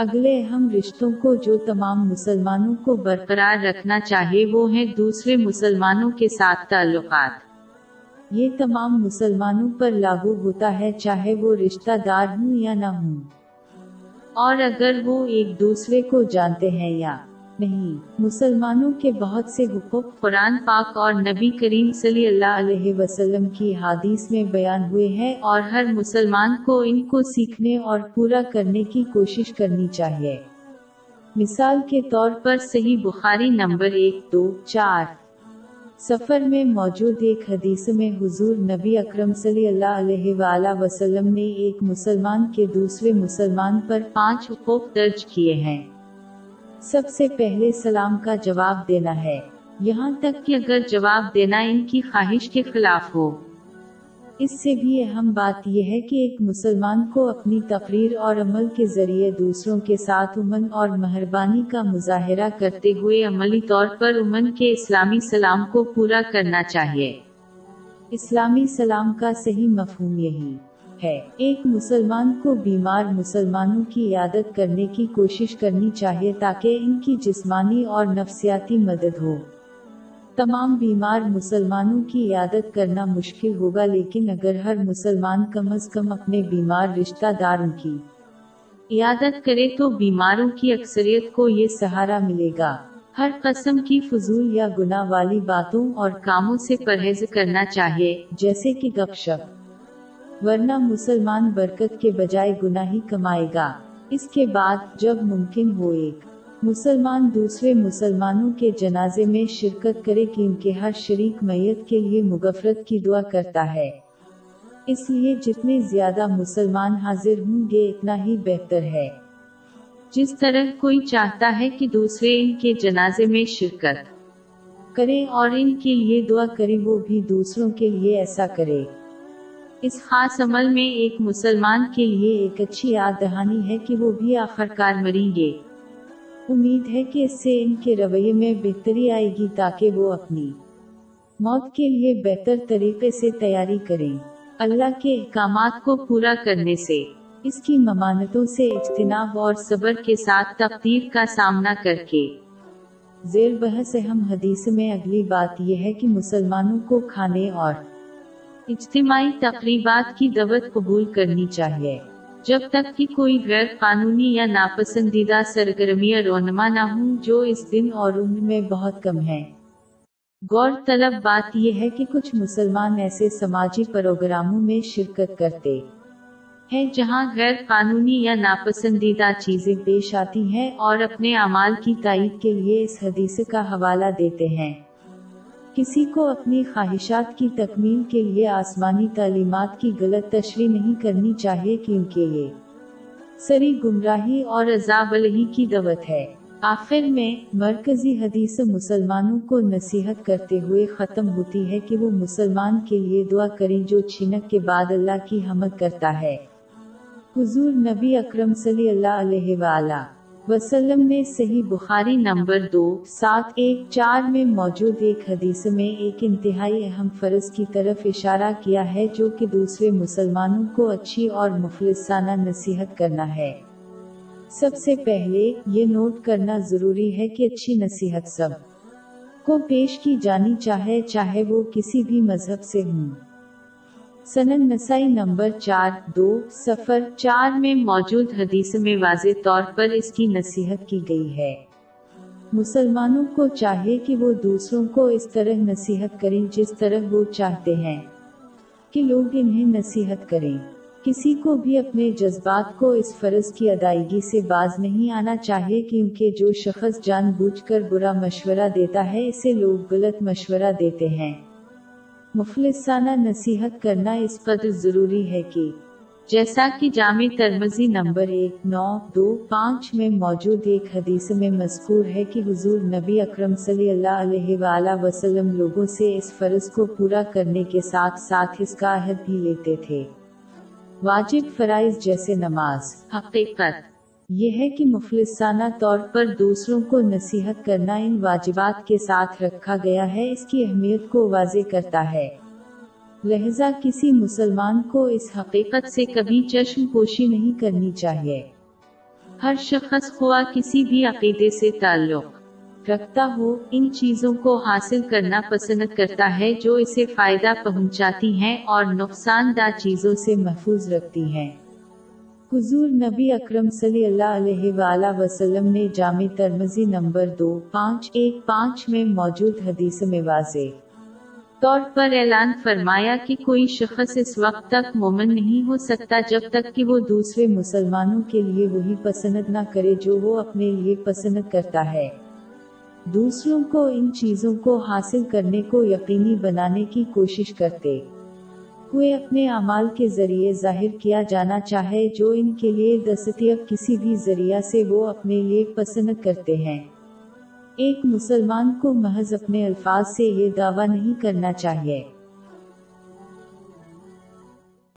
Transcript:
اگلے اہم رشتوں کو جو تمام مسلمانوں کو برقرار رکھنا چاہیے وہ ہیں دوسرے مسلمانوں کے ساتھ تعلقات۔ یہ تمام مسلمانوں پر لاگو ہوتا ہے چاہے وہ رشتہ دار ہوں یا نہ ہوں۔ اور اگر وہ ایک دوسرے کو جانتے ہیں یا نہیں، مسلمانوں کے بہت سے حقوق قرآن پاک اور نبی کریم صلی اللہ علیہ وسلم کی حادیث میں بیان ہوئے ہیں اور ہر مسلمان کو ان کو سیکھنے اور پورا کرنے کی کوشش کرنی چاہیے۔ مثال کے طور پر صحیح بخاری نمبر ایک، دو، چار۔ سفر میں موجود ایک حدیث میں حضور نبی اکرم صلی اللہ علیہ وآلہ وسلم نے ایک مسلمان کے دوسرے مسلمان پر پانچ حقوق درج کیے ہیں۔ سب سے پہلے سلام کا جواب دینا ہے۔ یہاں تک کہ اگر جواب دینا ان کی خواہش کے خلاف ہو۔ اس سے بھی اہم بات یہ ہے کہ ایک مسلمان کو اپنی تقریر اور عمل کے ذریعے دوسروں کے ساتھ امن اور مہربانی کا مظاہرہ کرتے ہوئے عملی طور پر امن کے اسلامی سلام کو پورا کرنا چاہیے۔ اسلامی سلام کا صحیح مفہوم یہی۔ ہے۔ ایک مسلمان کو بیمار مسلمانوں کی عیادت کرنے کی کوشش کرنی چاہیے تاکہ ان کی جسمانی اور نفسیاتی مدد ہو۔ تمام بیمار مسلمانوں کی عیادت کرنا مشکل ہوگا، لیکن اگر ہر مسلمان کم از کم اپنے بیمار رشتہ داروں کی عیادت کرے تو بیماروں کی اکثریت کو یہ سہارا ملے گا۔ ہر قسم کی فضول یا گناہ والی باتوں اور کاموں سے پرہیز کرنا چاہیے، جیسے کہ گپ شپ۔ ورنہ مسلمان برکت کے بجائے گناہی کمائے گا۔ اس کے بعد جب ممکن ہو ایک مسلمان دوسرے مسلمانوں کے جنازے میں شرکت کرے کہ ان کے ہر شریک میت کے لیے مغفرت کی دعا کرتا ہے۔ اس لیے جتنے زیادہ مسلمان حاضر ہوں گے اتنا ہی بہتر ہے۔ جس طرح کوئی چاہتا ہے کہ دوسرے ان کے جنازے میں شرکت کرے اور ان کے لیے دعا کرے وہ بھی دوسروں کے لیے ایسا کرے۔ اس خاص عمل میں ایک مسلمان کے لیے ایک اچھی یاد دہانی ہے کہ وہ بھی آخر کار مریں گے۔ امید ہے کہ اس سے ان کے رویے میں بہتری آئے گی تاکہ وہ اپنی موت کے لیے بہتر طریقے سے تیاری کریں۔ اللہ کے احکامات کو پورا کرنے سے، اس کی ممانتوں سے اجتناب اور صبر کے ساتھ تقدیر کا سامنا کر کے۔ زیر بحث اہم حدیث میں اگلی بات یہ ہے کہ مسلمانوں کو کھانے اور اجتماعی تقریبات کی دعوت قبول کرنی چاہیے۔ جب تک کہ کوئی غیر قانونی یا ناپسندیدہ سرگرمیاں رونما نہ ہوں، جو اس دن اور عمر میں بہت کم ہے غور طلب بات یہ ہے کہ کچھ مسلمان ایسے سماجی پروگراموں میں شرکت کرتے ہیں جہاں غیر قانونی یا ناپسندیدہ چیزیں پیش آتی ہیں اور اپنے اعمال کی تائید کے لیے اس حدیث کا حوالہ دیتے ہیں۔ کسی کو اپنی خواہشات کی تکمیل کے لیے آسمانی تعلیمات کی غلط تشریح نہیں کرنی چاہیے کیونکہ یہ سری گمراہی اور عذاب الہی کی دعوت ہے۔ آخر میں مرکزی حدیث مسلمانوں کو نصیحت کرتے ہوئے ختم ہوتی ہے کہ وہ مسلمان کے لیے دعا کریں جو چھنک کے بعد اللہ کی حمد کرتا ہے۔ حضور نبی اکرم صلی اللہ علیہ وآلہ وسلم نے صحیح بخاری نمبر دو، سات، ایک، چار میں موجود ایک حدیث میں ایک انتہائی اہم فرض کی طرف اشارہ کیا ہے جو کہ دوسرے مسلمانوں کو اچھی اور مفلسانہ نصیحت کرنا ہے۔ سب سے پہلے یہ نوٹ کرنا ضروری ہے کہ اچھی نصیحت سب کو پیش کی جانی چاہے چاہے وہ کسی بھی مذہب سے ہوں۔ سنن نسائی نمبر چار، دو سفر چار میں موجود حدیث میں واضح طور پر اس کی نصیحت کی گئی ہے۔ مسلمانوں کو چاہیے کہ وہ دوسروں کو اس طرح نصیحت کریں جس طرح وہ چاہتے ہیں۔ کہ لوگ انہیں نصیحت کریں۔ کسی کو بھی اپنے جذبات کو اس فرض کی ادائیگی سے باز نہیں آنا چاہیے کیونکہ جو شخص جان بوجھ کر برا مشورہ دیتا ہے، اسے لوگ غلط مشورہ دیتے ہیں۔ مفلسانہ نصیحت کرنا اس قدر ضروری ہے کہ جیسا کہ جامع ترمزی نمبر ایک، نو، دو، پانچ میں موجود ایک حدیث میں مذکور ہے کہ حضور نبی اکرم صلی اللہ علیہ وآلہ وسلم لوگوں سے اس فرض کو پورا کرنے کے ساتھ ساتھ اس کا عہد بھی لیتے تھے۔ واجب فرائض جیسے نماز۔ حقیقت۔ یہ ہے کہ مفلسانہ طور پر دوسروں کو نصیحت کرنا ان واجبات کے ساتھ رکھا گیا ہے، اس کی اہمیت کو واضح کرتا ہے۔ لہذا کسی مسلمان کو اس حقیقت سے کبھی چشم پوشی نہیں کرنی چاہیے۔ ہر شخص ہوا کسی بھی عقیدے سے تعلق رکھتا ہو، ان چیزوں کو حاصل کرنا پسند کرتا ہے جو اسے فائدہ پہنچاتی ہیں اور نقصان دہ چیزوں سے محفوظ رکھتی ہیں۔ حضور نبی اکرم صلی اللہ علیہ وآلہ وسلم نے جامع ترمزی نمبر دو، پانچ، ایک، پانچ میں موجود حدیث میں واضح طور پر اعلان فرمایا کہ کوئی شخص اس وقت تک مومن نہیں ہو سکتا جب تک کہ وہ دوسرے مسلمانوں کے لیے وہی پسند نہ کرے جو وہ اپنے لیے پسند کرتا ہے۔ دوسروں کو ان چیزوں کو حاصل کرنے کو یقینی بنانے کی کوشش کرتے۔ ہوئے اپنے اعمال کے ذریعے ظاہر کیا جانا چاہے، جو ان کے لیے دستیاب کسی بھی ذریعہ سے وہ اپنے لیے پسند کرتے ہیں۔ ایک مسلمان کو محض اپنے الفاظ سے یہ دعویٰ نہیں کرنا چاہیے۔